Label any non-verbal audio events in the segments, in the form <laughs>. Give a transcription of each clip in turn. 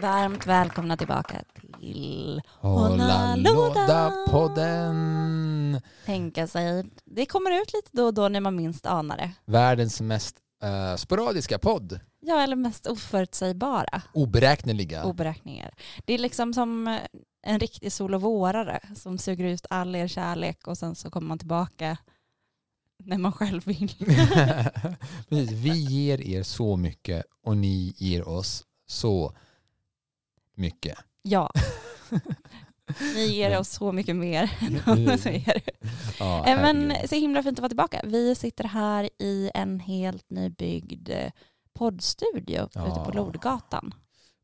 varmt välkomna tillbaka till Hålla låda-podden. Tänka sig, det kommer ut lite då och då när man minst anar det. Världens mest uh, sporadiska podd. Ja, eller mest oförutsägbara. Oberäkneliga. Oberäkningar. Det är liksom som en riktig sol och vårare som suger ut all er kärlek och sen så kommer man tillbaka när man själv vill. <laughs> Precis, vi ger er så mycket och ni ger oss så mycket. Ja. <laughs> Ni ger oss så mycket mer än vad ger. Ja, eh, Men så himla fint att vara tillbaka. Vi sitter här i en helt nybyggd eh, poddstudio ja. ute på Lodgatan.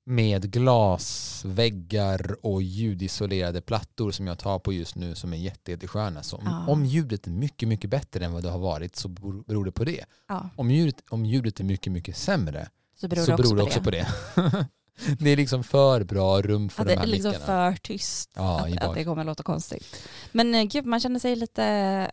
Med glasväggar och ljudisolerade plattor som jag tar på just nu som är jättesköna. Så om, ja. om ljudet är mycket, mycket bättre än vad det har varit så beror det på det. Ja. Om, ljudet, om ljudet är mycket, mycket sämre så beror, så det, också beror det också på det. På det. <laughs> <laughs> Det är liksom för bra rum för att de här Det är liksom mickarna. för tyst. Ja, att, att, det kommer att låta konstigt. Men eh, gud, man känner sig lite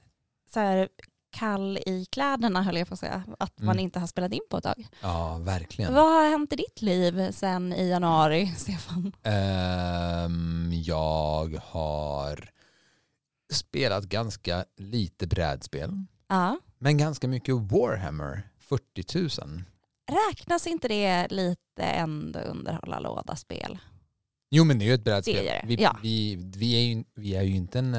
så här kall i kläderna höll jag på att säga. Att mm. man inte har spelat in på ett tag. Ja, verkligen. Vad har hänt i ditt liv sen i januari, <laughs> Stefan? Um, jag har spelat ganska lite brädspel. Ja. Men ganska mycket Warhammer 40 000. Räknas inte det lite ändå underhålla lådaspel? Jo men det är ju ett brädspel. Det vi, ja. vi, vi, är ju, vi är ju inte en,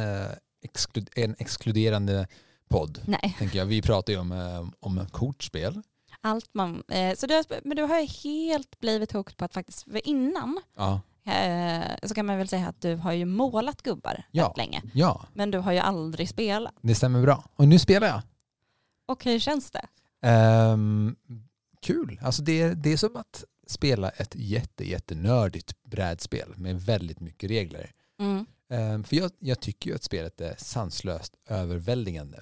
exklud, en exkluderande podd. Nej. Tänker jag. Vi pratar ju om, uh, om kortspel. Allt man, eh, så du men du har ju helt blivit hooked på att faktiskt, för innan ja. eh, så kan man väl säga att du har ju målat gubbar ja. rätt länge. Ja. Men du har ju aldrig spelat. Det stämmer bra. Och nu spelar jag. Och hur känns det? Um, kul. Alltså det, det är som att spela ett jätte, jättenördigt brädspel med väldigt mycket regler. Mm. Um, för jag, jag, tycker ju att spelet är sanslöst överväldigande.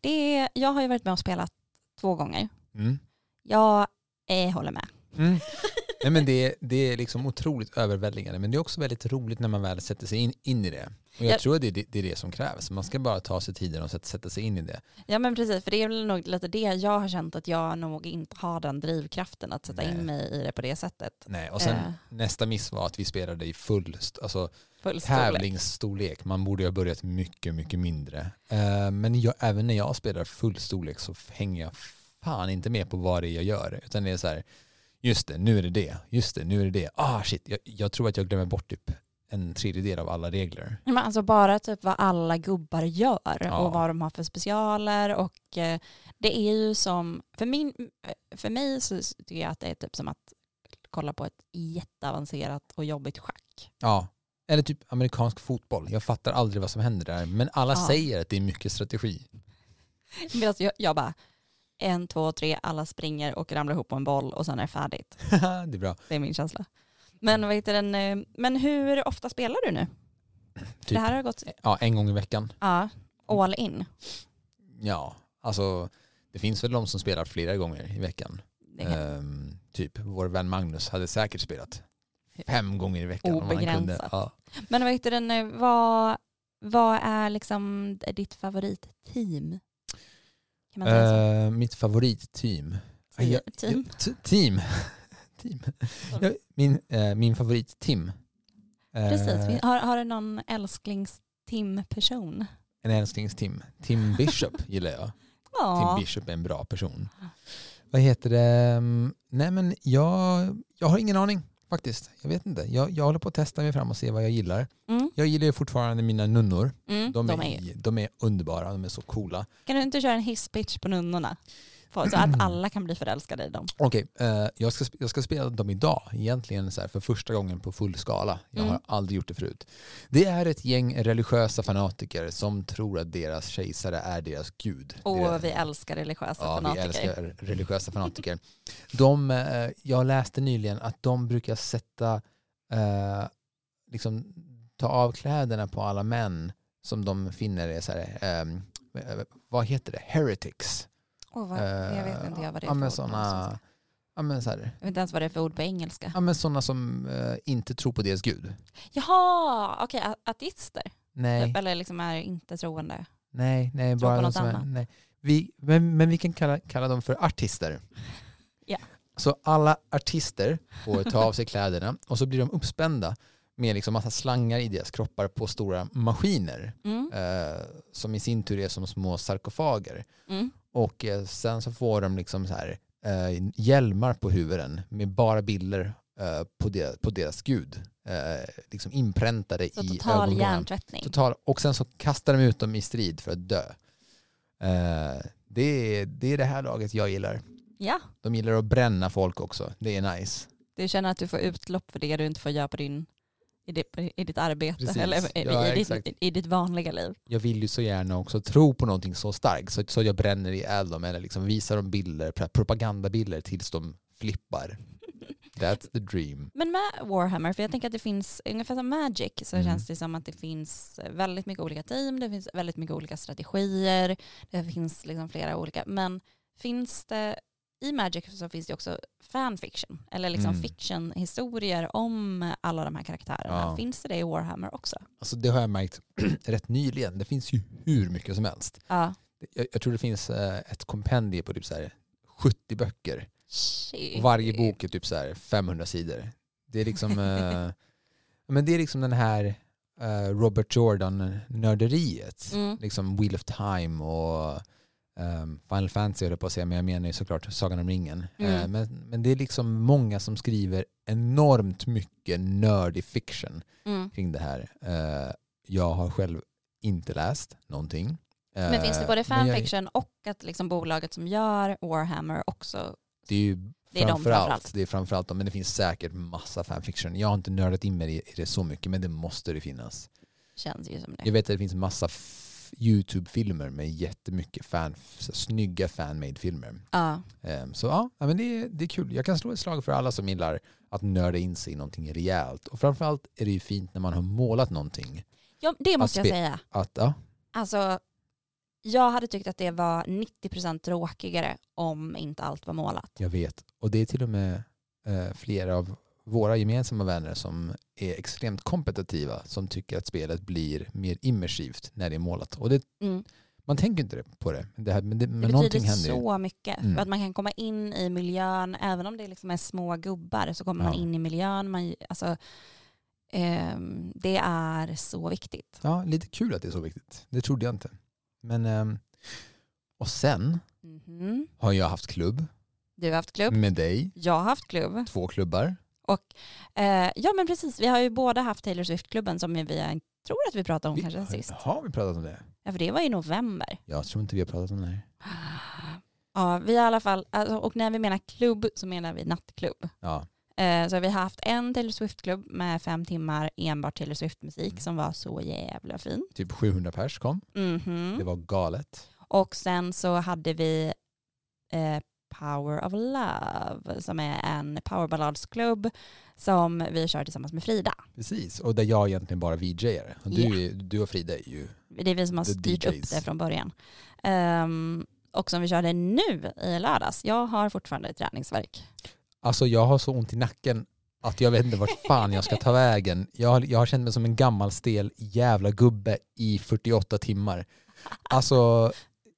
Det är, jag har ju varit med och spelat två gånger. Mm. Jag eh, håller med. Mm. <laughs> Nej, men det, det är liksom otroligt överväldigande men det är också väldigt roligt när man väl sätter sig in, in i det. Och jag, jag tror att det, det, är det som krävs. Man ska bara ta sig tiden och sätta sig in i det. Ja men precis, för det är väl nog lite det jag har känt att jag nog inte har den drivkraften att sätta Nej. in mig i det på det sättet. Nej, och sen äh. nästa miss var att vi spelade i full, alltså, full tävlingsstorlek. Man borde ha börjat mycket, mycket mindre. Uh, men jag, även när jag spelar full storlek så hänger jag fan inte med på vad det är jag gör. Utan det är så här, just det, nu är det det, just det, nu är det det. Ah shit, jag, jag tror att jag glömmer bort typ en tredjedel av alla regler. Men alltså bara typ vad alla gubbar gör ja. och vad de har för specialer och eh, det är ju som, för, min, för mig så tycker jag att det är typ som att kolla på ett jätteavancerat och jobbigt schack. Ja, eller typ amerikansk fotboll. Jag fattar aldrig vad som händer där men alla ja. säger att det är mycket strategi. Medan jag, jag bara, en, två, tre, alla springer och ramlar ihop på en boll och sen är det färdigt. <laughs> det är bra. Det är min känsla. Men, vad heter den, eh, men hur ofta spelar du nu? Typ, det här har gått... Ja, en gång i veckan. Ja, all in. Ja, alltså det finns väl de som spelar flera gånger i veckan. Ehm, typ vår vän Magnus hade säkert spelat fem gånger i veckan. Obegränsat. Ja. Men vad heter den, eh, vad, vad är liksom ditt favoritteam? Uh, mitt favoritteam? Team? team. team. <laughs> team. Ja, min, eh, min favorit Tim. Precis, har, har du någon älsklings-Tim-person? En älsklings-Tim. Tim Bishop <laughs> gillar jag. Ja. Tim Bishop är en bra person. Vad heter det? Mm, nej men jag, jag har ingen aning faktiskt. Jag vet inte. Jag, jag håller på att testa mig fram och se vad jag gillar. Mm. Jag gillar fortfarande mina nunnor. Mm, de, de, är, de är underbara, de är så coola. Kan du inte köra en hisspitch på nunnorna? Så att alla kan bli förälskade i dem. Okej, okay, uh, jag, ska, jag ska spela dem idag, egentligen så här, för första gången på full skala. Jag mm. har aldrig gjort det förut. Det är ett gäng religiösa fanatiker som tror att deras kejsare är deras gud. Och deras... vi älskar religiösa ja, fanatiker. vi älskar religiösa fanatiker. De, uh, jag läste nyligen att de brukar sätta, uh, liksom ta av kläderna på alla män som de finner är så här, um, vad heter det, heretics. Oh, vad, jag vet inte jag vad det är ja, för såna, ja, men så här. Jag vet inte ens vad det är för ord på engelska. Ja, men sådana som uh, inte tror på deras gud. Jaha, okej, okay, ateister? Nej. Typ, eller liksom är inte troende? Nej, nej tror bara något som annat. Är, nej. Vi, men, men vi kan kalla, kalla dem för artister. <laughs> Ja. Så alla artister får ta av sig kläderna och så blir de uppspända med liksom massa slangar i deras kroppar på stora maskiner mm. eh, som i sin tur är som små sarkofager. Mm. Och eh, sen så får de liksom så här, eh, hjälmar på huvuden med bara bilder eh, på, det, på deras gud. Eh, liksom inpräntade så i total hjärntvättning. Total, och sen så kastar de ut dem i strid för att dö. Eh, det, är, det är det här laget jag gillar. Ja. De gillar att bränna folk också. Det är nice. Du känner att du får utlopp för det du inte får göra på din i, ditt, i ditt arbete Precis. eller i, ja, i, ditt, i, ditt, vanliga liv. Jag vill ju så gärna också tro på någonting så starkt så, så jag bränner ihjäl dem eller liksom visar dem bilder, propagandabilder tills de flippar. <laughs> That's the dream. Men med Warhammer, för jag tänker att det finns, ungefär som Magic, så mm. känns det som att det finns väldigt mycket olika team, det finns väldigt mycket olika strategier, det finns liksom flera olika, men finns det i Magic så finns det också fanfiction, eller liksom mm. fiction-historier om alla de här karaktärerna. Ja. Finns det det i Warhammer också? Alltså det har jag märkt <clears throat> rätt nyligen. Det finns ju hur mycket som helst. Ja. Jag, jag tror det finns eh, ett kompendium på typ så här 70 böcker. Shit. varje bok är typ så 500 sidor. Det är liksom, <laughs> eh, men det är liksom den här uh, Robert Jordan-nörderiet. Mm. Liksom Wheel of Time och um, Final Fantasy höll jag på att säga, men jag menar ju såklart Sagan om ringen. Mm. Uh, men, men det är liksom många som skriver enormt mycket nördig fiction mm. kring det här. Uh, jag har själv inte läst någonting. Men finns det både fanfiction jag... och att liksom bolaget som gör Warhammer också det är ju det är framförallt, framförallt. Det är framförallt men det finns säkert massa fanfiction. Jag har inte nördat in mig i det så mycket, men det måste det finnas. Känns ju som det. Jag vet att det finns massa YouTube-filmer med jättemycket fan, så snygga fan-made-filmer. Ja. Um, så ja, men det är, det är kul. Jag kan slå ett slag för alla som gillar att nörda in sig i någonting rejält. Och framförallt är det ju fint när man har målat någonting. Ja, det måste jag säga. Att, ja. Alltså, jag hade tyckt att det var 90% tråkigare om inte allt var målat. Jag vet. Och det är till och med eh, flera av våra gemensamma vänner som är extremt kompetitiva som tycker att spelet blir mer immersivt när det är målat. Och det, mm. Man tänker inte på det. Det, här, men det, men det betyder så mycket. Mm. För att man kan komma in i miljön, även om det liksom är små gubbar så kommer ja. man in i miljön. Man, alltså, eh, det är så viktigt. Ja, lite kul att det är så viktigt. Det trodde jag inte. Men, ehm, och sen mm -hmm. har jag haft klubb. Du har haft klubb. Med dig. Jag har haft klubb. Två klubbar. Och, eh, ja men precis, vi har ju båda haft Taylor Swift-klubben som vi tror att vi pratade om vi, kanske sist. Har vi pratat om det? Ja för det var i november. Jag tror inte vi har pratat om det. Ja, vi har i alla fall, alltså, och när vi menar klubb så menar vi nattklubb. Ja. Eh, så vi har haft en Taylor Swift-klubb med fem timmar enbart Taylor Swift-musik mm. som var så jävla fin. Typ 700 pers kom. Mm -hmm. Det var galet. Och sen så hade vi eh, Power of Love som är en powerballladsklubb som vi kör tillsammans med Frida. Precis, och där jag egentligen bara VJar. Du, yeah. du och Frida är ju Det är vi som har styrt DJs. upp det från början. Um, och som vi körde nu i lördags. Jag har fortfarande träningsverk. Alltså jag har så ont i nacken att jag vet inte vart fan jag ska ta vägen. Jag har, jag har känt mig som en gammal stel jävla gubbe i 48 timmar. Alltså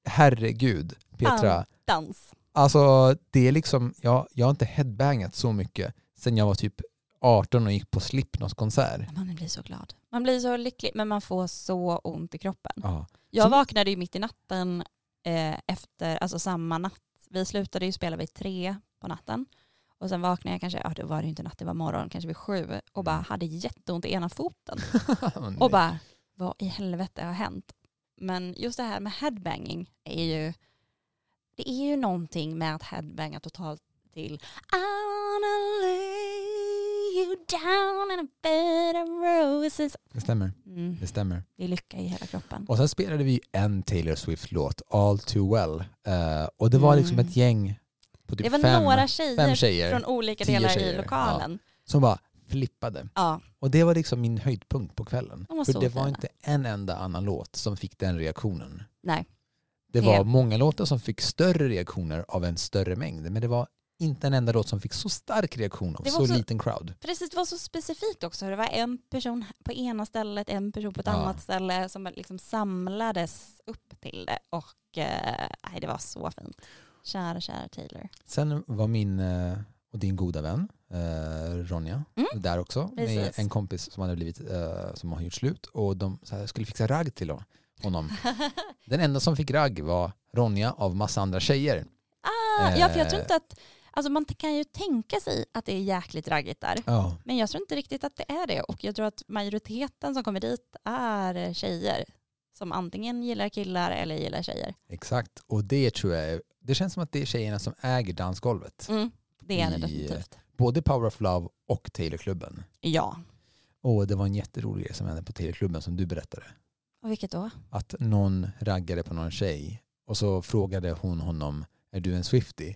herregud Petra. Dans. Alltså det är liksom, jag, jag har inte headbangat så mycket sen jag var typ 18 och gick på Slipknots konsert. Man blir så glad. Man blir så lycklig men man får så ont i kroppen. Ja. Jag så... vaknade ju mitt i natten eh, efter, alltså samma natt. Vi slutade ju spela vid tre på natten. Och sen vaknade jag kanske, ja det var det inte natt, det var morgon, kanske vid sju och bara mm. hade jätteont i ena foten. <laughs> och bara, vad i helvete har hänt? Men just det här med headbanging är ju, det är ju någonting med att headbanga totalt till I wanna lay you down in a bed of roses. Det stämmer. Mm. Det stämmer. Det är lycka i hela kroppen. Och sen spelade vi en Taylor Swift-låt, All Too Well. Uh, och det var liksom mm. ett gäng typ det var fem, några tjejer, tjejer, från olika delar tjejer, i lokalen. Ja, som bara flippade. Ja. Och det var liksom min höjdpunkt på kvällen. De För det var inte en enda annan låt som fick den reaktionen. Nej. Det var många låtar som fick större reaktioner av en större mängd. Men det var inte en enda låt som fick så stark reaktion av så, så, liten crowd. Precis, det var så specifikt också. Det var en person på ena stället, en person på ett ja. annat ställe som liksom samlades upp till det. Och eh, det var så fint. Kära, kära Taylor. Sen var min, eh, och din goda vän eh, Ronja mm. där också. Precis. Med en kompis som, hade blivit, eh, som har gjort slut och de här, skulle fixa ragg till honom. <laughs> Den enda som fick ragg var Ronja av massa andra tjejer. Ah, ja, för jag tror inte att Alltså man kan ju tänka sig att det är jäkligt raggigt där. Ja. Men jag tror inte riktigt att det är det. Och jag tror att majoriteten som kommer dit är tjejer. Som antingen gillar killar eller gillar tjejer. Exakt. Och det tror jag, det känns som att det är tjejerna som äger dansgolvet. Mm, det är det definitivt. Både Power of Love och Taylorklubben. Ja. Och det var en jätterolig grej som hände på Taylorklubben som du berättade. Och vilket då? Att någon raggade på någon tjej och så frågade hon honom, är du en Swiftie?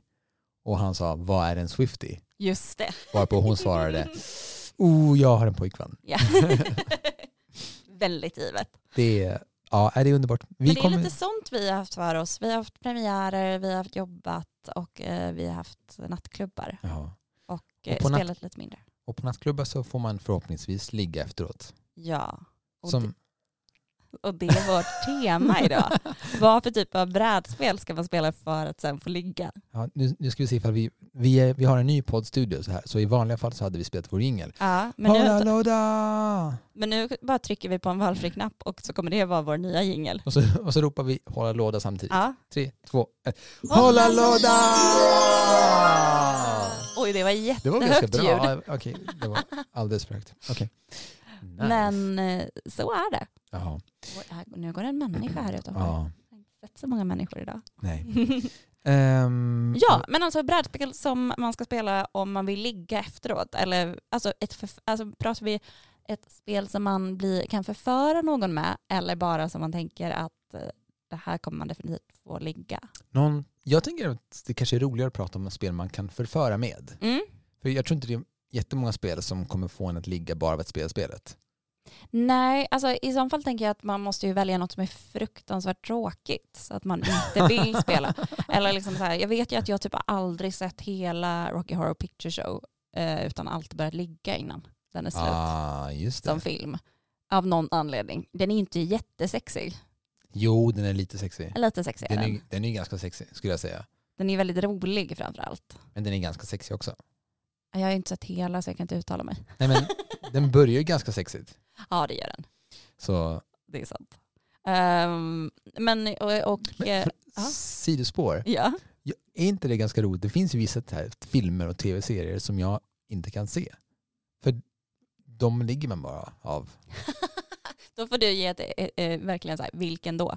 Och han sa, vad är en Swiftie? Just det. Varpå hon svarade, <laughs> oh, jag har en pojkvän. Ja. <laughs> Väldigt givet. Det, ja, är det är underbart. Vi Men det är kommer... lite sånt vi har haft för oss. Vi har haft premiärer, vi har haft jobbat och eh, vi har haft nattklubbar. Ja. Och, och eh, spelat lite mindre. Och på nattklubbar så får man förhoppningsvis ligga efteråt. Ja. Och Som, och det är vårt <laughs> tema idag. Vad för typ av brädspel ska man spela för att sen få ligga? Ja, nu, nu ska vi se ifall vi, vi, är, vi har en ny poddstudio så här, så i vanliga fall så hade vi spelat vår jingel. Ja, men, nu, men nu bara trycker vi på en valfri knapp och så kommer det vara vår nya jingel. Och så, och så ropar vi hålla låda samtidigt. Ja. Tre, två, ett. Hålla låda! Oj, det var jättehögt ljud. Det var ganska bra. Ja, okej, det var alldeles för högt. Okay. Nice. Men eh, så är det. Jaha. nu går det en människa här utanför. Ja. Jag har inte sett så många människor idag. Nej. um, <laughs> ja, men alltså brädspel som man ska spela om man vill ligga efteråt. Eller alltså, ett alltså pratar vi ett spel som man blir, kan förföra någon med eller bara som man tänker att eh, det här kommer man definitivt få ligga? Någon, jag tänker att det kanske är roligare att prata om ett spel man kan förföra med. Mm. För jag tror inte det jättemånga spel som kommer få en att ligga bara av ett spelspelet. Nej, alltså i så fall tänker jag att man måste ju välja något som är fruktansvärt tråkigt så att man inte vill <laughs> spela. Eller liksom så här, jag vet ju att jag typ aldrig sett hela Rocky Horror Picture Show eh, utan allt börjat ligga innan den är slut. Ah, just det. Som film. Av någon anledning. Den är inte jättesexig. Jo, den är lite sexig. Lite sexig den är, den är ganska sexig skulle jag säga. Den är väldigt rolig framför allt. Men den är ganska sexig också. Jag har inte sett hela så jag kan inte uttala mig. Nej men <laughs> den börjar ju ganska sexigt. Ja det gör den. Så. Det är sant. Um, men och... och men, uh, sidospår. Ja. Är inte det ganska roligt? Det finns ju vissa här filmer och tv-serier som jag inte kan se. För de ligger man bara av. <laughs> då får du ge ett, ett, ett, verkligen så här, vilken då?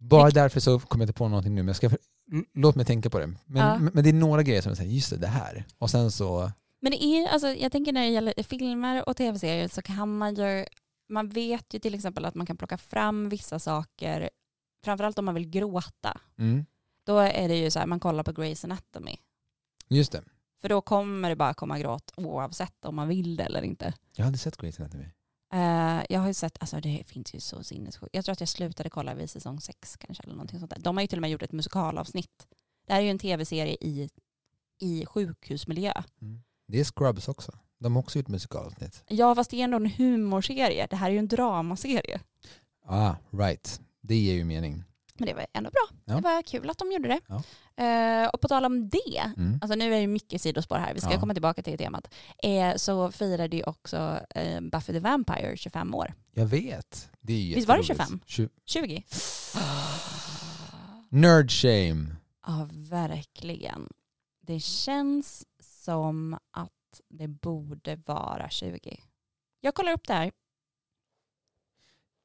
Bara därför så kommer jag inte på någonting nu. Men ska låt mig tänka på det. Men, ja. men det är några grejer som jag säger, just det, det här. Och sen så... Men det är alltså, jag tänker när det gäller filmer och tv-serier så kan man ju, man vet ju till exempel att man kan plocka fram vissa saker, framförallt om man vill gråta. Mm. Då är det ju så här, man kollar på Grey's Anatomy. Just det. För då kommer det bara komma gråt oavsett om man vill det eller inte. Jag har aldrig sett Grey's Anatomy. Uh, jag har ju sett, alltså det finns ju så sinnessjukt. Jag tror att jag slutade kolla vid säsong sex kanske eller någonting sånt där. De har ju till och med gjort ett musikalavsnitt. Det här är ju en tv-serie i, i sjukhusmiljö. Mm. Det är Scrubs också. De har också gjort musikalavsnitt. Ja, fast det är ändå en humorserie. Det här är ju en dramaserie. Ah, right. Det ger ju mening. Men det var ändå bra. Ja. Det var kul att de gjorde det. Ja. Uh, och på tal om det, mm. alltså nu är det mycket sidospår här, vi ska ja. komma tillbaka till temat, uh, så firade ju också uh, Buffy the Vampire 25 år. Jag vet. Det är Visst var det 25? 20. 20. Nerd shame. Ja, verkligen. Det känns som att det borde vara 20. Jag kollar upp det här.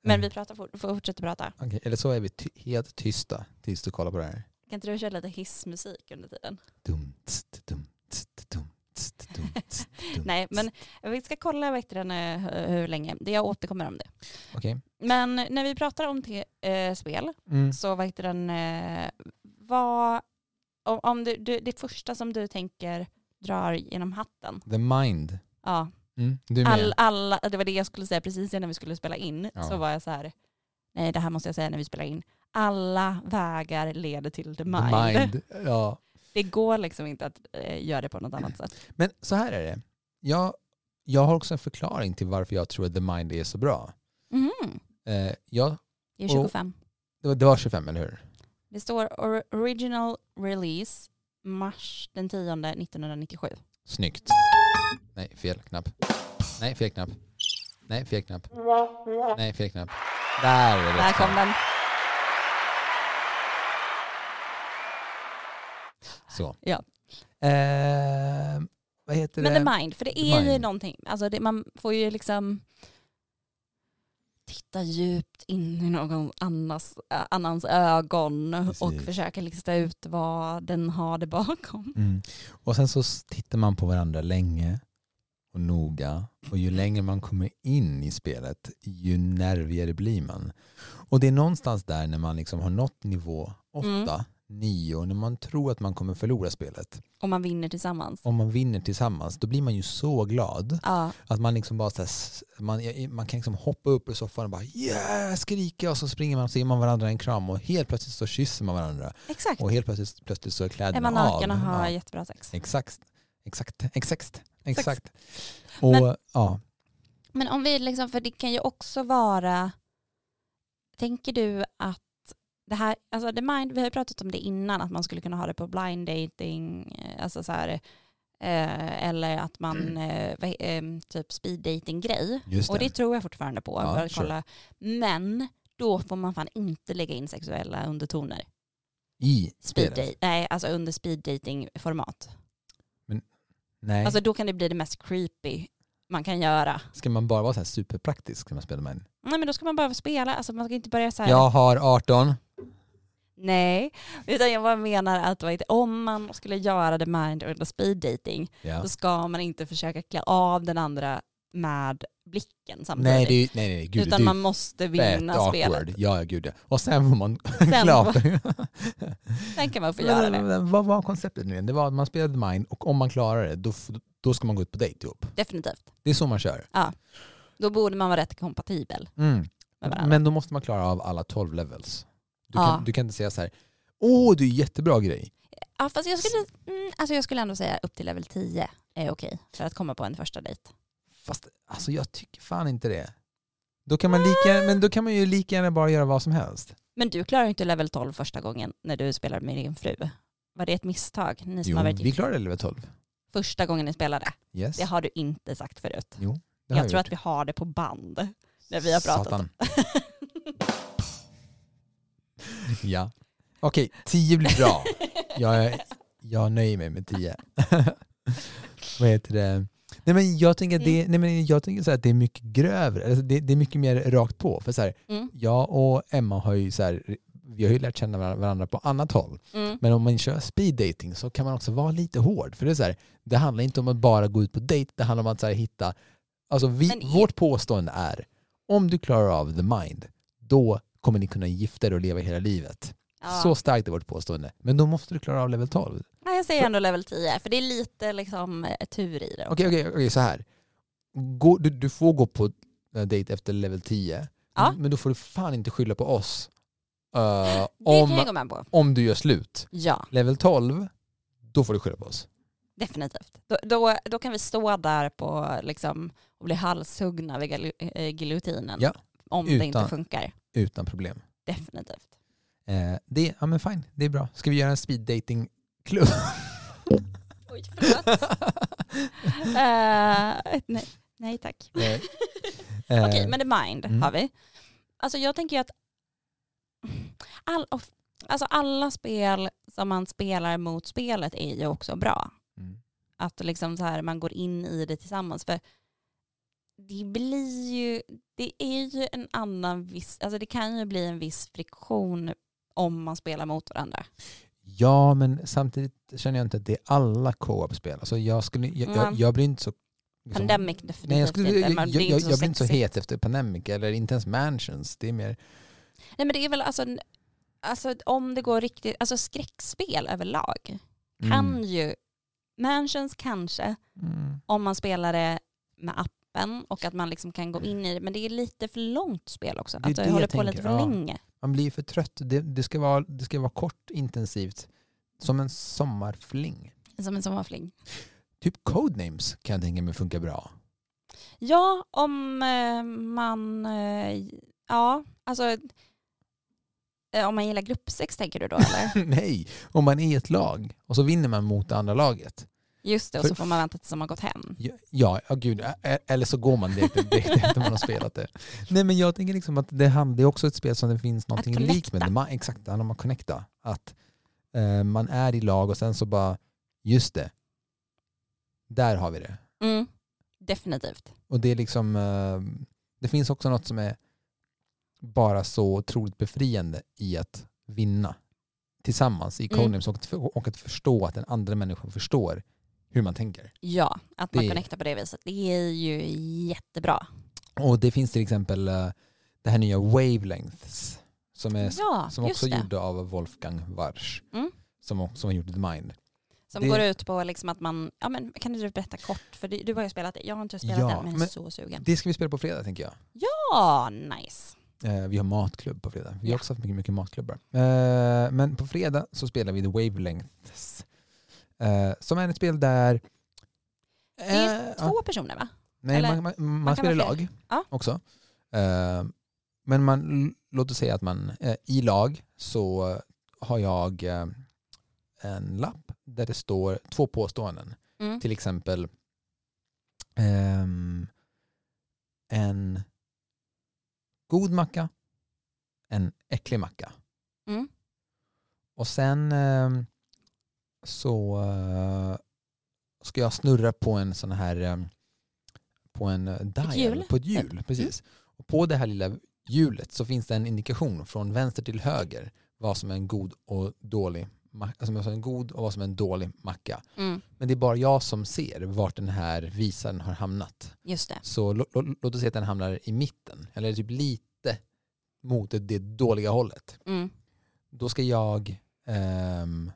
Men mm. vi pratar, for, fortsätter prata. Okay, eller så är vi ty helt tysta tills du kollar på det här. Kan inte du köra lite hissmusik under tiden? Dum, tst, dum, tst, dum, tst, dum, tst, <laughs> Nej, men vi ska kolla vet du, hur länge. Jag återkommer om det. Okay. Men när vi pratar om äh, spel mm. så vet den, äh, vad, om, om du, du, det första som du tänker drar genom hatten. The mind. Ja. Mm, All, alla, det var det jag skulle säga precis innan vi skulle spela in. Ja. Så var jag så här, nej det här måste jag säga när vi spelar in. Alla vägar leder till the mind. The mind. <laughs> Ja. Det går liksom inte att eh, göra det på något annat sätt. Men så här är det. Jag, jag har också en förklaring till varför jag tror att the mind är så bra. Mm. Eh, jag, det är 25. Det var, det var 25, eller hur? Det står original release mars den 10 1997. Snyggt. Nej, fel knapp. Nej, fel knapp. Nej, fel knapp. Nej, fel knapp. Där är det Där kom den. Så. Ja. Eh, vad heter Men det? the mind, för det The är ju mind. någonting, alltså det, man får ju liksom titta djupt in i någon annans, annans ögon och Precis. försöka lista ut vad den har det bakom. Mm. Och sen så tittar man på varandra länge och noga. Och ju längre man kommer in i spelet, ju nervigare blir man. Och det är någonstans där när man liksom har nått nivå 8, Mm. 9, när man tror att man kommer förlora spelet. Och man vinner tillsammans. Om man vinner tillsammans, då blir man ju så glad. Ja, Att man liksom bara här, man, man kan liksom hoppa upp ur soffan och bara yeah, skrika och så springer man och så ger man varandra en kram och helt plötsligt så kysser man varandra. exakt. Och helt plötsligt, plötsligt så är Är kläderna man naken och av. har Ja. jättebra sex. Exakt. Exakt. Exakt. Exakt. Och Men- ja. Men om vi liksom, för det kan ju också vara, tänker du att det här, alltså the mind, vi har pratat om det innan, att man skulle kunna ha det på blind dating, eh, alltså så här, eh, eller att man, eh, he- eh, typ speed dating grej. Just Och det. det tror jag fortfarande på. Ja, för att sure. kolla. Men då får man fan inte lägga in sexuella undertoner. I Speed nej, alltså under speed dating format. Nej. Alltså då kan det bli det mest creepy man kan göra. Ska man bara vara så här superpraktisk när man spelar med Nej men då ska man bara spela, alltså man ska inte börja så här. Jag har 18. Nej, utan jag bara menar att heter- om man skulle göra the mind under speed dating Ja. då ska man inte försöka klä av den andra med blicken samtidigt. Nej, det är, nej, nej, gud, utan det man måste vinna spelet. Ja, gud ja. Och sen får man <laughs> Sen klart. Sen kan man få göra det. Men Vad var konceptet nu igen? Det var att man spelade Mind och om man klarar det då, då ska man gå ut på dejt ihop. Definitivt. Det är så man kör. Då borde man vara rätt kompatibel Mm. med. Men då måste man klara av alla 12 levels. Du, Ja. kan, du kan inte säga så här, åh det är jättebra grej. Ja, fast jag skulle, mm, alltså jag skulle ändå säga upp till level 10 är okej för att komma på en första dejt. Fast alltså, jag tycker fan inte det. Då kan man lika, men då kan man ju lika gärna bara göra vad som helst. Men du klarar ju inte level 12 första gången när du spelade med din fru. Var det ett misstag? Ni som Jo, har varit vi klarade level 12. första gången ni spelade. Yes. Det har du inte sagt förut. Jo, det har Jag tror gjort. att vi har det på band när vi har pratat. Satan. <laughs> <laughs> Ja. Okej, 10 blir bra. Jag, är- jag nöjer mig med 10. <laughs> Vad heter det? Nej men jag tänker att det, nej men jag tänker så här att det är mycket grövre, alltså det, det är mycket mer rakt på. För så här, Mm. jag och Emma har ju så här, vi har ju lärt känna var- varandra på annat håll. Mm. Men om man kör speed dating så kan man också vara lite hård. För det är så här, det handlar inte om att bara gå ut på dejt, det handlar om att så här, hitta, alltså vi, i- vårt påstående är, om du klarar av the mind, då kommer ni kunna gifta er och leva hela livet. Ja. Så starkt är vårt påstående. Men då måste du klara av level 12. Nej, jag säger ändå level 10 för det är lite liksom eh, tur i det. Okej, okej, okej, så här. Gå, du, du får gå på eh, dejt efter level 10, Ja. men då får du fan inte skylla på oss. Det jag om, på. om du gör slut. Ja, Level 12, då får du skylla på oss. definitivt. Då, då, då kan vi stå där på liksom, och bli halshuggna vid giljotinen Ja, om det utan- inte funkar. Utan problem. Definitivt. Eh, det, ja men fine, det är bra. Ska vi göra en speed dating klubb? <laughs> Oj, förlåt. <laughs> Eh, nej, nej tack. Nej. <laughs> Okej, Eh, men the mind mm. har vi. Alltså jag tänker ju att all, of- alltså alla spel som man spelar mot spelet är ju också bra. mm. Att liksom så här, man går in i det tillsammans. För det blir ju, det är ju en annan viss, alltså det kan ju bli en viss friktion om man spelar mot varandra. Ja, men samtidigt känner jag inte att det är alla co-op-spel. Alltså jag, skulle, jag, jag, Mm. jag blir inte så... liksom- Pandemic definitivt Nej, jag, skulle, inte. jag, Man jag, blir jag, inte så jag blir inte så het efter Pandemic eller inte ens Mansions. Det är mer... Nej men det är väl alltså, alltså om det går riktigt, alltså skräckspel överlag kan Mm. ju, Mansions kanske, Mm. om man spelar det med appen och att man liksom kan gå in i det, men det är lite för långt spel också. Det Att det jag håller på tänker, lite för ja. länge. Man blir för trött. Det, det, ska vara, det ska vara kort, intensivt. Som en sommarfling. Som en sommarfling. Typ Codenames kan jag tänka mig funkar bra. Ja, om eh, man, eh, ja, alltså Eh, om man gillar gruppsex tänker du då eller? <laughs> Nej, om man är i ett lag och så vinner man mot det andra laget. Just det, och För, så får man vänta tills man har gått hem. Ja, ja, gud. Eller så går man direkt, direkt <laughs> efter man har spelat det. Nej men jag tänker liksom att det, det är också ett spel som det finns något likt med. Man, exakt, det handlar om att eh, man är i lag och sen så bara, just det, där har vi det. Mm, definitivt. Och det är liksom, eh, det finns också något som är bara så otroligt befriande i att vinna tillsammans i Codenames mm. och, och att förstå att den andra människan förstår hur man tänker. Ja, att man det... connectar på det viset. Det är ju jättebra. Och det finns till exempel uh, det här nya Wavelengths som, är, ja, som också är gjorda av Wolfgang Warsch mm. som, som har gjort The Mind. Som det... går ut på liksom att man, ja men kan du berätta kort, för du, har ju spelat det, jag har inte spelat ja, det men, men är så sugen. Det ska vi spela på fredag tänker jag. Ja, nice. Eh, vi har matklubb på fredag. Vi har också haft mycket, mycket matklubbar. Eh, men på fredag så spelar vi The Wavelengths. Eh, som är ett spel där... det är två personer va? Nej, man, man, man, man spelar i lag ja. också. men man, låt oss säga att man i lag så har jag en lapp där det står två påståenden. Mm. Till exempel um, en god macka, en äcklig macka. Mm. Och sen eh, så eh, ska jag snurra på en sån här eh, på en dial, ett hjul. på ett hjul. Mm. Precis. Och på det här lilla hjulet så finns det en indikation från vänster till höger vad som är en god och dålig alltså vad som är en god och vad som är en dålig macka. Mm. Men det är bara jag som ser vart den här visaren har hamnat. Just det. Så låt oss säga att den hamnar i mitten, eller typ lite mot det, det dåliga hållet. Mm. Då ska jag, um,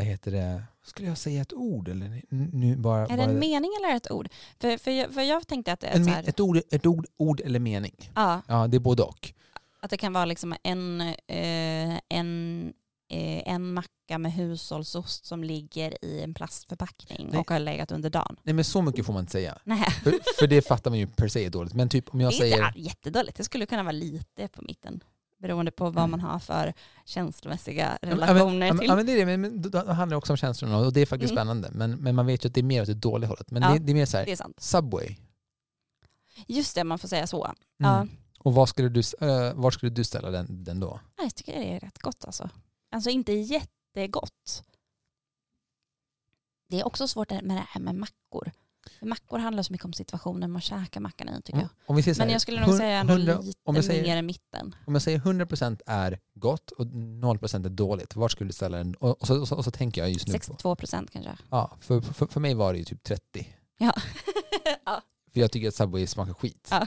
vad heter det, skulle jag säga ett ord eller nu bara... Är det en mening eller ett ord? För, för, jag, för jag tänkte att det är en, här... Ett, ord, ett ord, ord eller mening. Ja. ja, det är både och. Att det kan vara liksom en, eh, en Eh, en macka med hushållsost som ligger i en plastförpackning Nej. och har legat under dagen. Nej men så mycket får man inte säga. Nej. För, för det fattar man ju per se är dåligt. Men typ om jag det är säger... inte jättedåligt, det skulle kunna vara lite på mitten. Beroende på vad man har för känslomässiga relationer ja, men, till. Ja men det är det, men då handlar det också om känslorna och det är faktiskt mm. spännande. Men, men man vet ju att det är mer åt det dåliga hållet. Men ja, det, det, är mer så här, Subway. Just det, man får säga så. Mm. Ja. Och var skulle, du, var skulle du ställa den, den då? Jag tycker det är rätt gott alltså. Alltså inte jättegott. Det är också svårt med det här med mackor. Mackor handlar så mycket om situationen man käkar mackan i tycker mm. jag. Mm. Men jag skulle nog säga ändå 100, lite om jag säger, mer i mitten. Om jag säger 100% är gott och 0% är dåligt, var skulle du ställa den? Och, och, så, och, så, och så tänker jag just nu 62% på. kanske. Ja, för, för, för mig var det ju typ 30. Ja. <laughs> ja. För jag tycker att Subway smakar skit. Ja.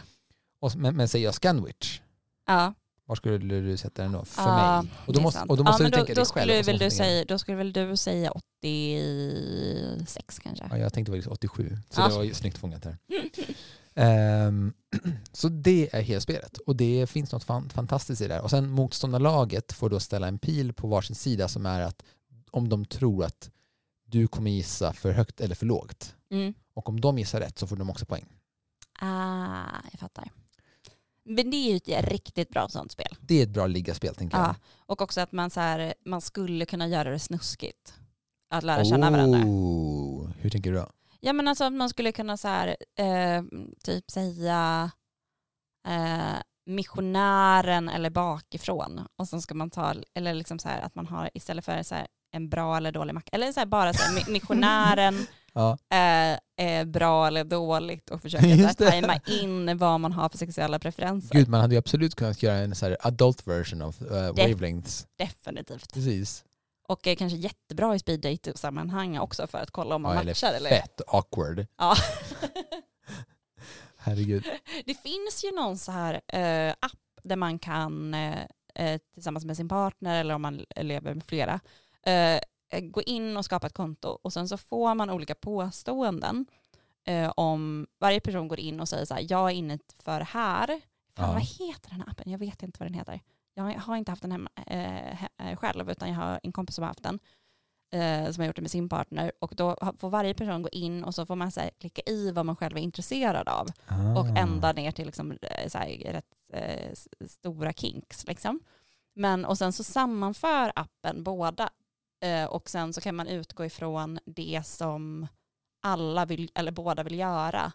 Och, men, men säger jag Scanwich, ja. Var skulle du sätta den då? För ja, mig? Och då måste, och då måste ja, du tänka då, dig själv. Skulle väl du säga, då skulle väl du säga 86 kanske? Ja, jag tänkte faktiskt 87. Så ja. det var snyggt fångat här. um, <clears throat> så det är helspelet. Och det finns något fan, fantastiskt i det där. Och sen motståndarlaget får då ställa en pil på varsin sida som är att om de tror att du kommer gissa för högt eller för lågt. Mm. Och om de gissar rätt så får de också poäng. Ah, jag fattar. Men det är ju ett riktigt bra sånt spel. Det är ett bra ligaspel tänker jag. Ja, och också att man, så här, man skulle kunna göra det snuskigt. Att lära känna oh, varandra. Hur tänker du då? Ja men alltså att man skulle kunna så här, eh, typ säga eh, missionären eller bakifrån. Och så ska man ta, eller liksom så här att man har istället för så här, en bra eller dålig macka, eller så här, bara så här, <laughs> missionären ja. är, är bra eller dåligt och försöka <laughs> tajma in vad man har för sexuella preferenser. Gud, man hade ju absolut kunnat göra en så här adult version av uh, wavelengths. Definitivt. Precis. Och är kanske jättebra i speed date-sammanhang också för att kolla om man ja, matchar. Eller fett awkward. Ja. <laughs> Herregud. Det finns ju någon så här uh, app där man kan uh, tillsammans med sin partner eller om man lever med flera Eh, gå in och skapa ett konto och sen så får man olika påståenden eh, om varje person går in och säger så här, jag är inne för här. Fan, ja. Vad heter den här appen? Jag vet inte vad den heter. Jag har inte haft den hemma eh, själv utan jag har en kompis som har haft den eh, som har gjort det med sin partner och då får varje person gå in och så får man så här, klicka i vad man själv är intresserad av ah. och ända ner till liksom, eh, så här, rätt eh, stora kinks. Liksom. Men, och sen så sammanför appen båda eh, och sen så kan man utgå ifrån det som alla vill, eller båda vill göra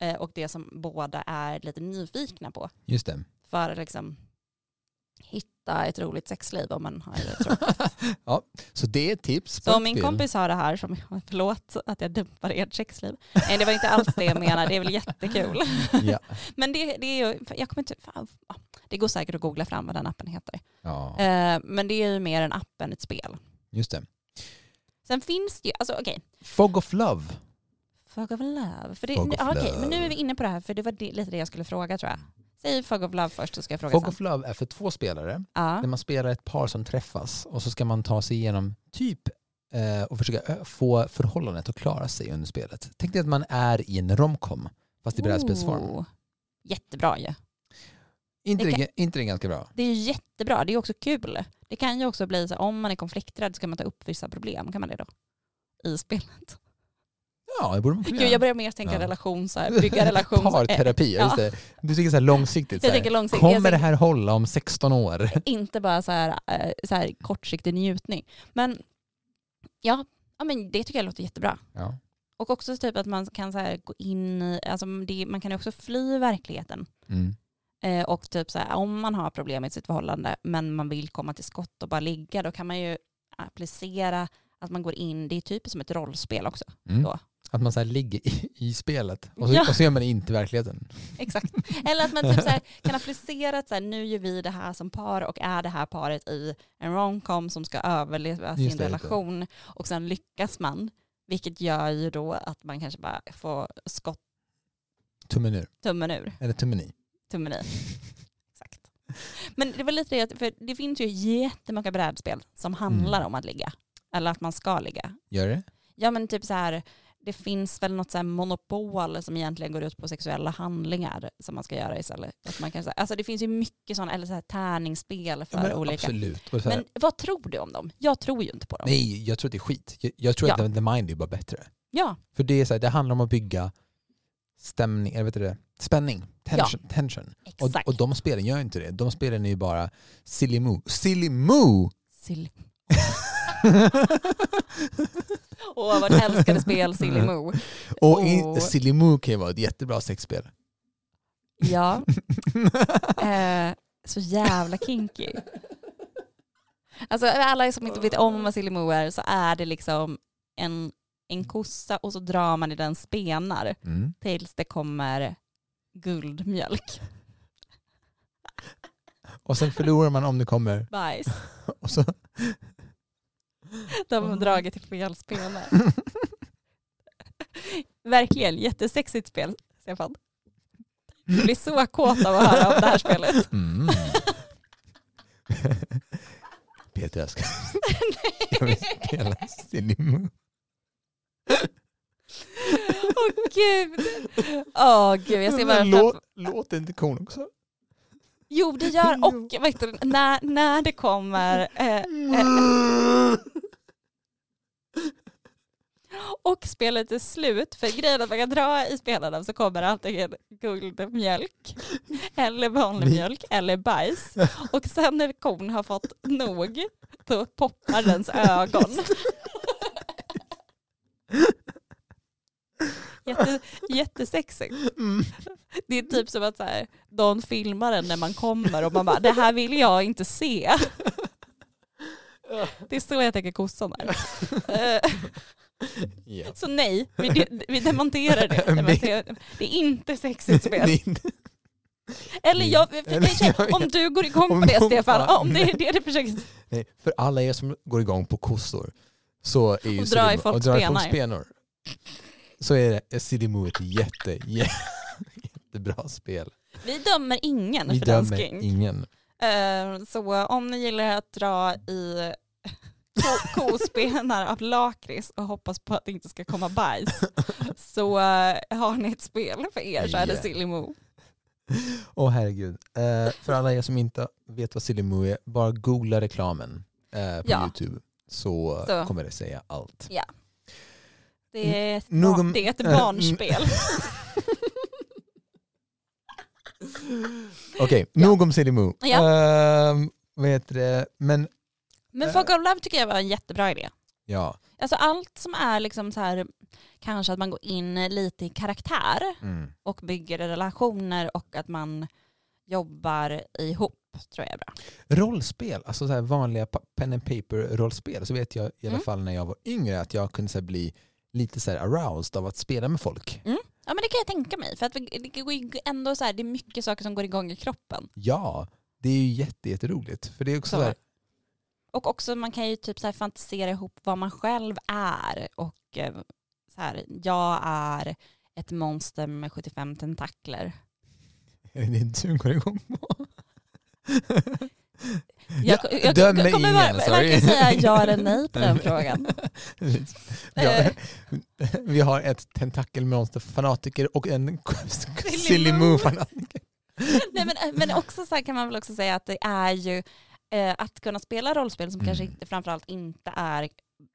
eh, och det som båda är lite nyfikna på. Just det. För att liksom hitta ett roligt sexliv om man har det tråkigt. <laughs> ja, så det är ett tips. Så om min kompis har det här, som, <laughs> förlåt att jag dumpar ert sexliv. Nej det var inte alls det jag menar, det är väl jättekul. <laughs> ja. Men det, det är ju, jag kommer inte, fan, det går säkert att googla fram vad den appen heter. Ja. Eh, men det är ju mer en app än ett spel. Just det. Sen finns det ju, alltså okej. Okay. Fog of Love. Fog of Love. För det, Fog of okay, love. men nu är vi inne på det här, för det var det, lite det jag skulle fråga tror jag. Säg Fog of Love först så ska jag fråga Fog sen. of Love är för två spelare. Ja. Där man spelar ett par som träffas och så ska man ta sig igenom typ eh, och försöka få förhållandet att klara sig under spelet. Tänk dig att man är i en romcom fast i brädspelsform. Oh. Jättebra ju. Ja. Inte, det, kan, inte det ganska bra? Det är jättebra, det är också kul. Det kan ju också bli så om man är konflikträdd så kan man ta upp vissa problem, kan man det då? I spelet. Ja, det borde man kunna Gud, Jag börjar mer tänka ja. relation, så här, bygga relation. <laughs> Parterapi, ja. just det. Du tycker så här långsiktigt. Så här. långsiktigt. Kommer det här hålla om 16 år? <laughs> Inte bara så här, eh, så här kortsiktig njutning. Men ja, ja men det tycker jag låter jättebra. Ja. Och också typ att man kan så gå in i, alltså det, man kan också fly verkligheten. Mm. Eh, och typ så här, om man har problem i sitt förhållande men man vill komma till skott och bara ligga, då kan man ju applicera att man går in, det är typ som ett rollspel också. Mm. Då. Att man så ligger i, i spelet och så, ja. och så gör man det inte i verkligheten. Exakt. Eller att man typ så kan applicera att så här, nu gör vi det här som par och är det här paret i en romcom som ska överleva sin det, relation och sen lyckas man. Vilket gör ju då att man kanske bara får skott. Tummen ur. Tummen ur. Eller tummen i. Tummen i. <laughs> Exakt. Men det var lite det, för det finns ju jättemånga brädspel som handlar mm. om att ligga. Eller att man ska ligga. Gör det? Ja men typ så här det finns väl något så monopol som egentligen går ut på sexuella handlingar som man ska göra istället. Att man kan, alltså det finns ju mycket sådana, eller så här tärningsspel för ja, olika. Absolut. Men vad tror du om dem? Jag tror ju inte på dem. Nej, jag tror att det är skit. Jag, jag tror ja. att The Mind är bara bättre. Ja. För det, är så här, det handlar om att bygga stämning, eller vet du det, spänning, tension. Ja. tension. Och, och de spelen gör inte det. De spelen är ju bara silly moo. Silly moo! Silly. <laughs> Åh, vårt älskade spel Silly Moo. <laughs> Och oh. Silly Moo kan ju vara ett jättebra sexspel. Ja. <laughs> Eh, så jävla kinky. Alltså alla som inte vet om vad Silly Moo är så är det liksom en, en kossa och så drar man i den spenar mm. tills det kommer guldmjölk. <laughs> Och sen förlorar man om det kommer bajs. <laughs> Och så de har dragit till fel spelare. <laughs> Verkligen, jättesexigt spel, Stefan. Du blir så kåt av att höra om det här spelet. Mm. Peter, jag ska, jag vill spela Silimu. Åh oh, gud. Åh oh, gud, jag ser bara Låt, Låter inte kon också? Jo det gör, och vet du, när, när det kommer eh, eh, och spelet är slut, för grejen att man kan dra i spelarna så kommer antingen guldmjölk eller vanlig mjölk eller bajs. Och sen när kon har fått nog, då poppar dens ögon. <laughs> Jätte, jättesexigt. Mm. Det är typ som att så här, de filmar den när man kommer och man bara, det här vill jag inte se. Det är så jag tänker kossan är. Yeah. Så nej, vi, vi demonterar det. <laughs> Demonterar. Det är inte sexigt spel. Eller jag, om du går igång på det Stefan, om det är det du försöker... Nej, för alla er som går igång på kossor så är ju och drar i folks spenor. Så är det Sidimo ett jätte, <laughs> jättebra spel. Vi dömer ingen Vi för den sking. ingen. Uh, så om ni gillar att dra i <laughs> kospenar av lakrits och hoppas på att det inte ska komma bajs <laughs> så uh, har ni ett spel för er så är det Silly Moo. Åh herregud. Uh, för alla er som inte vet vad Silly Moo är, bara googla reklamen på ja. YouTube så, så, kommer det säga allt. Ja. Det är ett, Någon, det är ett barnspel. <laughs> Okej, okay, nog om Silly Moo. Ja. Uh, vad heter det, men... Men äh, Fog of Love tycker jag var en jättebra idé. Ja. Alltså allt som är liksom så här, kanske att man går in lite i karaktär mm. och bygger relationer och att man jobbar ihop tror jag är bra. Rollspel, alltså så vanliga pen and paper rollspel, så vet jag i alla mm. fall när jag var yngre att jag kunde så bli lite så aroused av att spela med folk. Mm. Ja men det kan jag tänka mig, för att det, går ändå så här, det är mycket saker som går igång i kroppen. Ja, det är ju jätteroligt. För det är också så. så och också man kan ju typ så fantisera ihop vad man själv är och eh, så här, jag är ett monster med 75 tentakler. <laughs> Är det det du går igång på? <laughs> Jag, jag, jag, Döm kommer varken säga ja eller nej på den <laughs> frågan. <laughs> ja, <laughs> vi har ett tentakelmonster-fanatiker och en silly moo-fanatiker. Nej, men, men också så kan man väl också säga att det är ju eh, att kunna spela rollspel som mm. kanske inte, framförallt inte är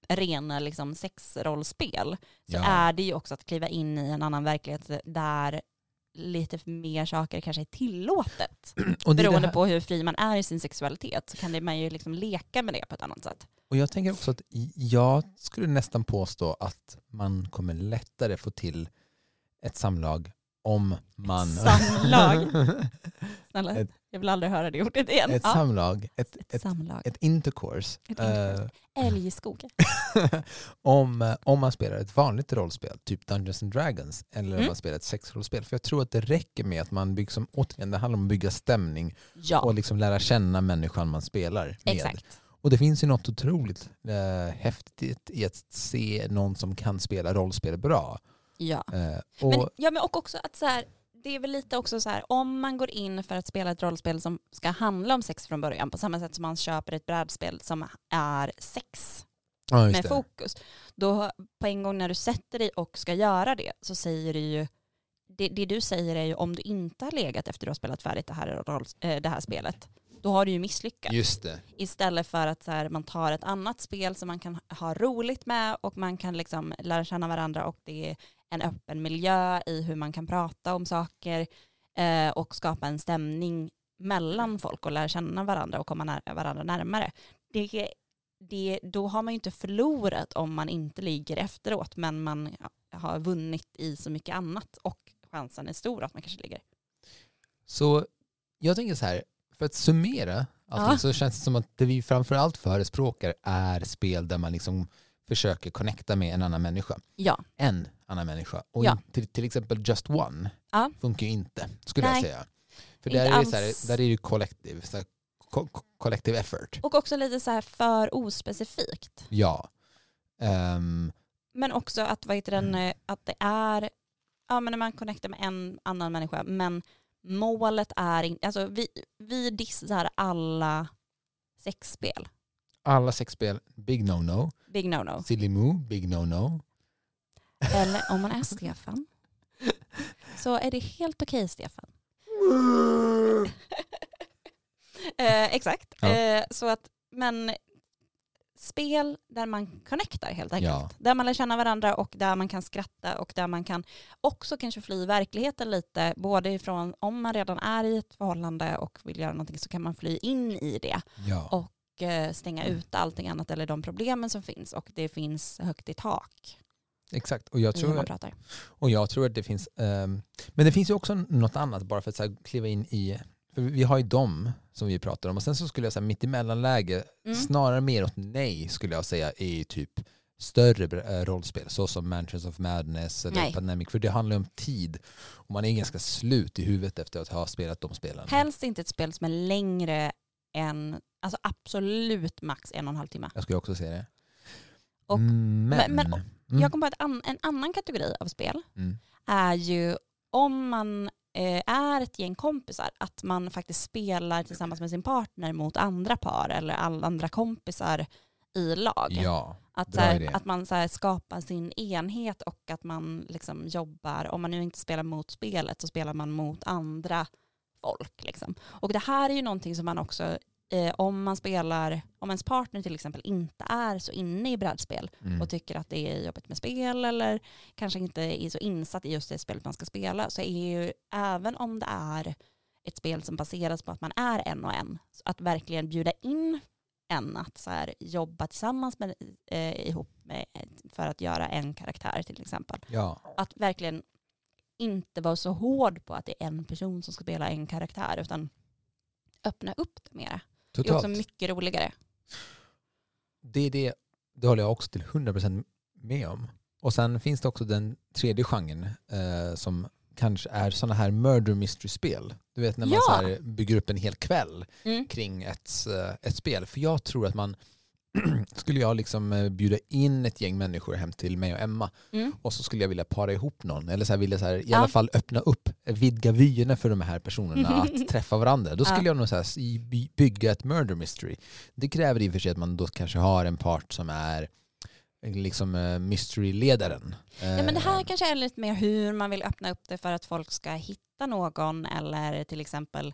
rena liksom, sexrollspel så ja. är det ju också att kliva in i en annan verklighet där lite mer saker kanske är tillåtet. <clears throat> Och Beroende på hur fri man är i sin sexualitet så kan man ju liksom leka med det på ett annat sätt. Och jag tänker också att jag skulle nästan påstå att man kommer lättare få till ett samlag om man... Samlag? <laughs> Snälla, ett, jag vill aldrig höra det ordet igen. Ett ja. samlag, ett, ett, ett, samlag. ett intercourse. Ett intercourse. Uh, Älg i skogen. <laughs> om, om man spelar ett vanligt rollspel, typ Dungeons and Dragons, eller mm. om man spelar ett sexrollspel. För jag tror att det räcker med att man bygger, som, återigen, det handlar om att bygga stämning ja. och liksom lära känna människan man spelar med. Exakt. Och det finns ju något otroligt äh, häftigt i att se någon som kan spela rollspel bra. Ja. Uh, och, men, ja men och också att så här, det är väl lite också så här, om man går in för att spela ett rollspel som ska handla om sex från början, på samma sätt som man köper ett brädspel som är sex ja, med det. fokus, då på en gång när du sätter dig och ska göra det så säger du ju, det, det du säger är ju om du inte har legat efter att du har spelat färdigt det här, roll, äh, det här spelet, då har du ju misslyckats. Just det. Istället för att så här, man tar ett annat spel som man kan ha roligt med och man kan liksom lära känna varandra och det är en öppen miljö i hur man kan prata om saker eh, och skapa en stämning mellan folk och lära känna varandra och komma när varandra närmare. Det, det, då har man ju inte förlorat om man inte ligger efteråt men man har vunnit i så mycket annat och chansen är stor att man kanske ligger. Så jag tänker så här, för att summera allting ja. så känns det som att det vi framförallt förespråkar är spel där man liksom försöker connecta med en annan människa. Ja. En annan människa. Och ja. till, till exempel Just One ja. funkar ju inte, skulle Nej. jag säga. För där är, det så här, där är det kollektiv, så här, collective effort. Och också lite så här för ospecifikt. Ja. Um, men också att, vad heter den, mm. att det är, ja men när man connectar med en annan människa, men målet är inte, alltså vi, vi dissar alla sexspel. Alla sexspel, big no-no. Big no-no. Silly Moo, big no-no. Eller om man är Stefan <laughs> så är det helt okej okay, Stefan. <laughs> eh, exakt. Ja. Eh, så att, men spel där man connectar helt enkelt. Ja. Där man lär känna varandra och där man kan skratta och där man kan också kanske fly verkligheten lite. Både ifrån om man redan är i ett förhållande och vill göra någonting så kan man fly in i det. Ja. Och eh, stänga mm. ut allting annat eller de problemen som finns och det finns högt i tak. Exakt, och jag tror, och jag tror att det finns, um, men det finns ju också något annat bara för att här, kliva in i, för vi har ju dem som vi pratar om och sen så skulle jag säga mitt emellanläge, mm. snarare mer åt nej skulle jag säga är typ större äh, rollspel såsom Mansions of Madness eller nej. Pandemic för det handlar om tid och man är ganska slut i huvudet efter att ha spelat de spelen. Helst inte ett spel som är längre än, alltså absolut max en och en halv timme. Jag skulle också säga det. Och, men, men, men mm. jag kom på att an, en annan kategori av spel mm. är ju om man eh, är ett gäng kompisar, att man faktiskt spelar tillsammans med sin partner mot andra par eller alla andra kompisar i lag. Ja, att, här, att man så här, skapar sin enhet och att man liksom jobbar, om man nu inte spelar mot spelet så spelar man mot andra folk. Liksom. Och det här är ju någonting som man också eh, om man spelar, om ens partner till exempel inte är så inne i brädspel mm. och tycker att det är jobbigt med spel eller kanske inte är så insatt i just det spelet man ska spela så är ju även om det är ett spel som baseras på att man är en och en. Att verkligen bjuda in en att så här, jobba tillsammans med, eh, ihop med, för att göra en karaktär till exempel. Ja. Att verkligen inte vara så hård på att det är en person som ska spela en karaktär utan öppna upp det mera. Totalt. Det är också mycket roligare. Det är det, det håller jag också till 100% med om. Och sen finns det också den tredje genren eh, som kanske är sådana här murder mystery-spel. Du vet när man ja. så bygger upp en hel kväll mm. kring ett, eh, ett spel. För jag tror att man <clears throat> skulle jag liksom eh, bjuda in ett gäng människor hem till mig och Emma mm. och så skulle jag vilja para ihop någon eller så här, vilja så här, i ja. alla fall öppna upp, vidga vyerna för de här personerna <laughs> att träffa varandra. Då skulle ja. jag nog så här, bygga ett murder mystery. Det kräver i och för sig att man då kanske har en part som är liksom uh, mystery-ledaren. Ja, men det här eh, kanske är lite mer hur man vill öppna upp det för att folk ska hitta någon eller till exempel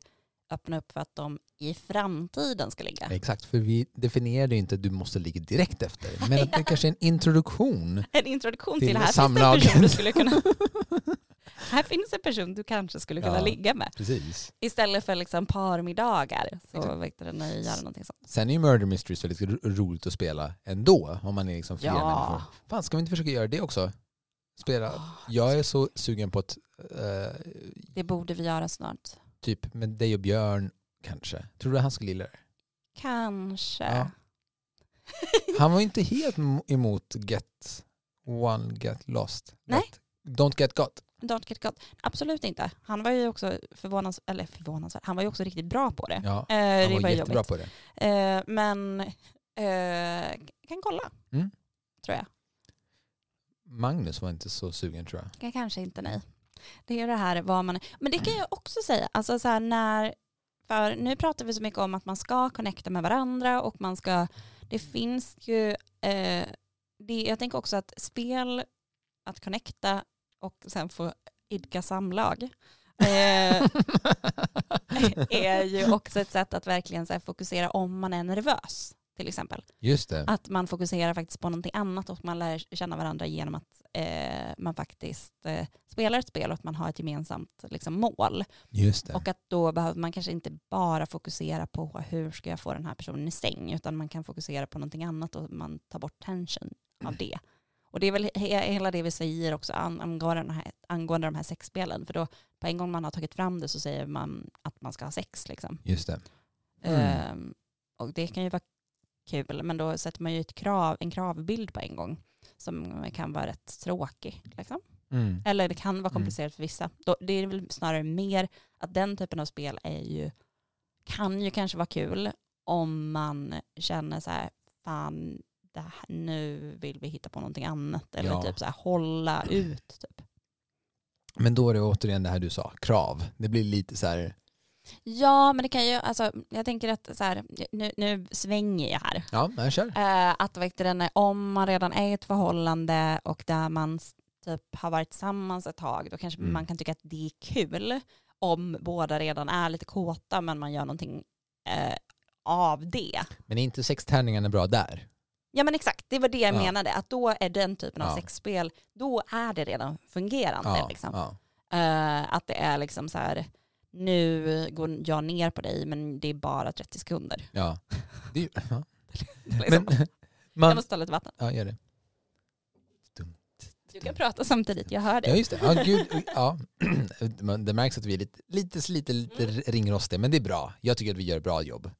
öppna upp för att de i framtiden ska ligga. Exakt, för vi definierade inte att du måste ligga direkt efter, men att det kanske är en introduktion. En introduktion till, till här samlaget. finns det en person du skulle kunna <laughs> här finns en person du kanske skulle kunna ja, ligga med. Precis. Istället för liksom parmiddagar. Så vet du, göra någonting sånt. Sen är ju Murder Mysteries väldigt roligt att spela ändå, om man är liksom fler ja. människor. Fan, ska vi inte försöka göra det också? Spela. Oh, jag är så sugen på att... Uh, det borde vi göra snart. Typ med dig och Björn kanske. Tror du han skulle gilla det? Kanske. Ja. Han var inte helt emot Get One Get Lost. Nej. Don't Get Got. Don't Get Got. Absolut inte. Han var ju också förvånansvärt, eller förvånansvärt, han var ju också riktigt bra på det. Ja, eh, han var, var jättebra jobbigt. på det. Eh, men eh, kan kolla, mm. tror jag. Magnus var inte så sugen tror jag. Kanske inte, nej. Det är det här vad man... Men det kan jag också säga, alltså så här när... För nu pratar vi så mycket om att man ska connecta med varandra och man ska... Det finns ju... Eh, det, jag tänker också att spel, att connecta och sen få idka samlag eh, <laughs> är ju också ett sätt att verkligen så fokusera om man är nervös till exempel. Just det. Att man fokuserar faktiskt på någonting annat och man lär känna varandra genom att eh, man faktiskt eh, spelar ett spel och att man har ett gemensamt liksom, mål. Just det. Och att då behöver man kanske inte bara fokusera på hur ska jag få den här personen i säng utan man kan fokusera på någonting annat och man tar bort tension av det. Och det är väl hela det vi säger också angående de här, angående de här sexspelen. För då på en gång man har tagit fram det så säger man att man ska ha sex. Liksom. Just det. Mm. Um, och det kan ju vara kul, men då sätter man ju ett krav, en kravbild på en gång som kan vara rätt tråkig. Liksom. Mm. Eller det kan vara mm. komplicerat mm. för vissa. Då, det är väl snarare mer att den typen av spel är ju, kan ju kanske vara kul om man känner så här, fan, här, nu vill vi hitta på någonting annat. Eller ja. typ så här, hålla ut. Typ. Men då är det återigen det här du sa, krav. Det blir lite så här, Ja, men det kan ju, alltså, jag tänker att så här, nu, nu svänger jag här. Ja, jag kör. Uh, att du, om man redan är i ett förhållande och där man typ har varit tillsammans ett tag, då kanske mm. man kan tycka att det är kul om båda redan är lite kåta men man gör någonting uh, av det. Men är inte sextärningarna bra där? Ja men exakt, det var det jag ja. menade, att då är den typen av ja. sexspel, då är det redan fungerande. Ja. Liksom. Uh, att det är liksom så här, nu går jag ner på dig men det är bara 30 sekunder. Ja. Det, ja. liksom. <laughs> men, man, jag måste ta lite vatten. Ja, gör det. Du kan prata samtidigt, jag hör dig. Ja, just det. Ja, gud, ja. <clears throat> Det märks att vi är lite, lite, lite, lite ringrostiga, men det är bra. Jag tycker att vi gör ett bra jobb.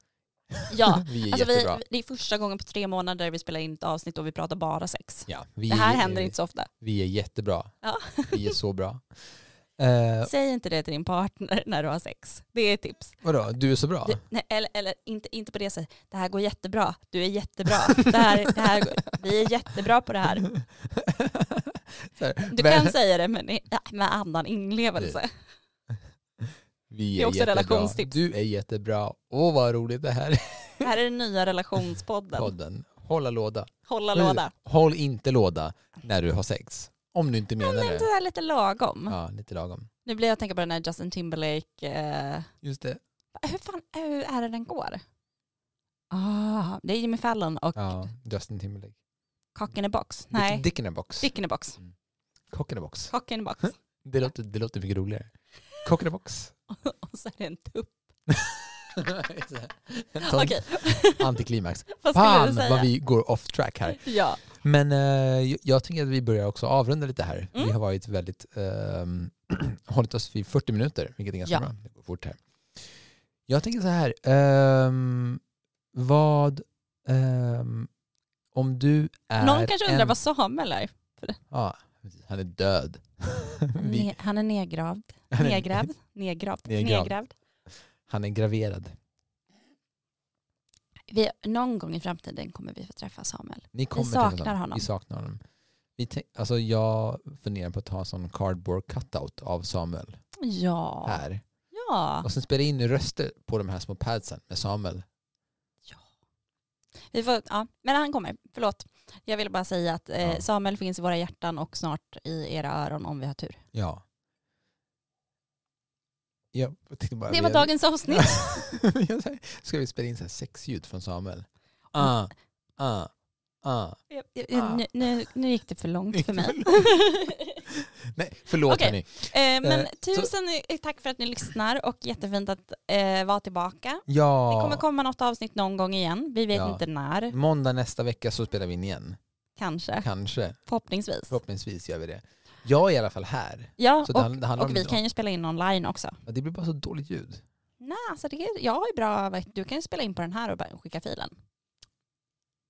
Ja, <laughs> vi är alltså. Vi, det är första gången på tre månader vi spelar in ett avsnitt och vi pratar bara sex. Ja, det här är, händer inte så ofta. Vi är jättebra. Ja. Vi är så bra. Uh, Säg inte det till din partner <laughs> när du har sex. Det är ett tips. Vadå, du är så bra? Du, nej, eller, eller inte, inte på det sättet. Det här går jättebra. Du är jättebra. Det här, det här, vi är jättebra på det här. <laughs> du kan säga det med, med annan inlevelse. Vi är, det är också jättebra. relationstips. Du är jättebra. Åh vad roligt det här är. Det här är den nya relationspodden. Podden. Hålla låda. Hålla låda. Håll inte låda när du har sex. Om du inte menar ja, men det. är lite lagom. Ja, lite lagom. Nu blir jag att tänka på den här Justin Timberlake. Eh... Just det. Hur fan hur är det den går? Ah, det är Jimmy Fallon och ja, Justin Timberlake. Cock in a box. Nej. Dick, dick in a box. Dick in a box. Mm. Cock in a box. Cock in a box. <laughs> det, låter, det låter mycket roligare. Cock in a box. <laughs> och så är det en tupp. <laughs> Okej. Antiklimax. Fan vad vi går off track här. Ja. Men eh, jag tänker att vi börjar också avrunda lite här. Mm. Vi har varit väldigt, eh, <clears throat> hållit oss vid 40 minuter, vilket är ganska ja. bra. Det går fort här. Jag tänker så här, eh, vad, ehm, om du är Någon kanske undrar en... vad Samuel är. Ja, han är död. <laughs> Vi... Han är nedgravd. Nedgrävd? <laughs> Nedgravd? Nedgravd. Han är graverad. Vi, någon gång i framtiden kommer vi få träffa Samuel. Ni kommer vi saknar honom. Vi saknar honom. Vi alltså jag funderar på att ta en sån cardboard cutout av Samuel. Ja. Här. Ja. Och sen spela in röster på de här små padsen med Samuel. Ja. Vi får, ja. Men han kommer. Förlåt. Jag ville bara säga att eh, ja. Samuel finns i våra hjärtan och snart i era öron om vi har tur. Ja. Jag bara, det var dagens avsnitt. <laughs> Ska vi spela in så här sexljud från Samuel? Ah, ah, ah, ah. Nu, nu, nu gick det för långt för mig. Nej, förlåt okay. hörni. Eh, men eh, tusen så... tack för att ni lyssnar och jättefint att eh, vara tillbaka. Ja. Det kommer komma något avsnitt någon gång igen. Vi vet ja. inte när. Måndag nästa vecka så spelar vi in igen. Kanske. Kanske. Förhoppningsvis. Förhoppningsvis gör vi det. Jag är i alla fall här. Ja, så och, det, och vi kan ju spela in online också. Ja, det blir bara så dåligt ljud. Nej, alltså det, jag har ju bra, du kan ju spela in på den här och skicka filen.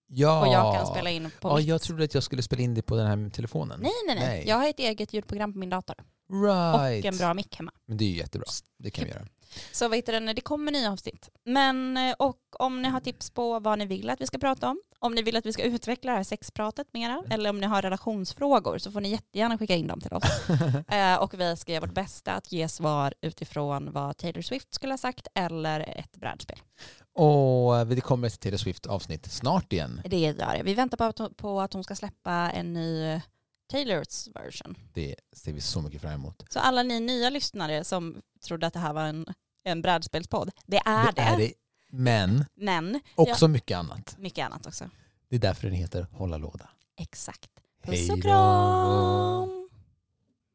Ja. Och jag kan spela in på Ja, mitt. jag trodde att jag skulle spela in det på den här telefonen. Nej, nej, nej, nej. Jag har ett eget ljudprogram på min dator. Right. Och en bra mick hemma. Men det är ju jättebra. Det kan vi göra. Så vet du, det kommer nya avsnitt. Men, eh, och om ni har tips på vad ni vill att vi ska prata om, om ni vill att vi ska utveckla det här sexpratet mera, mm. eller om ni har relationsfrågor så får ni jättegärna skicka in dem till oss. <laughs> eh, och vi ska göra vårt bästa att ge svar utifrån vad Taylor Swift skulle ha sagt eller ett brädspel. Och det kommer ett Taylor Swift-avsnitt snart igen. Det gör det. Vi väntar på att, på att hon ska släppa en ny Taylors version. Det ser vi så mycket fram emot. Så alla ni nya lyssnare som trodde att det här var en, en brädspelspodd, det är det. det. Är det. Men, Men också ja, mycket annat. Mycket annat också. Det är därför den heter Hålla låda. Exakt. Puss och kram!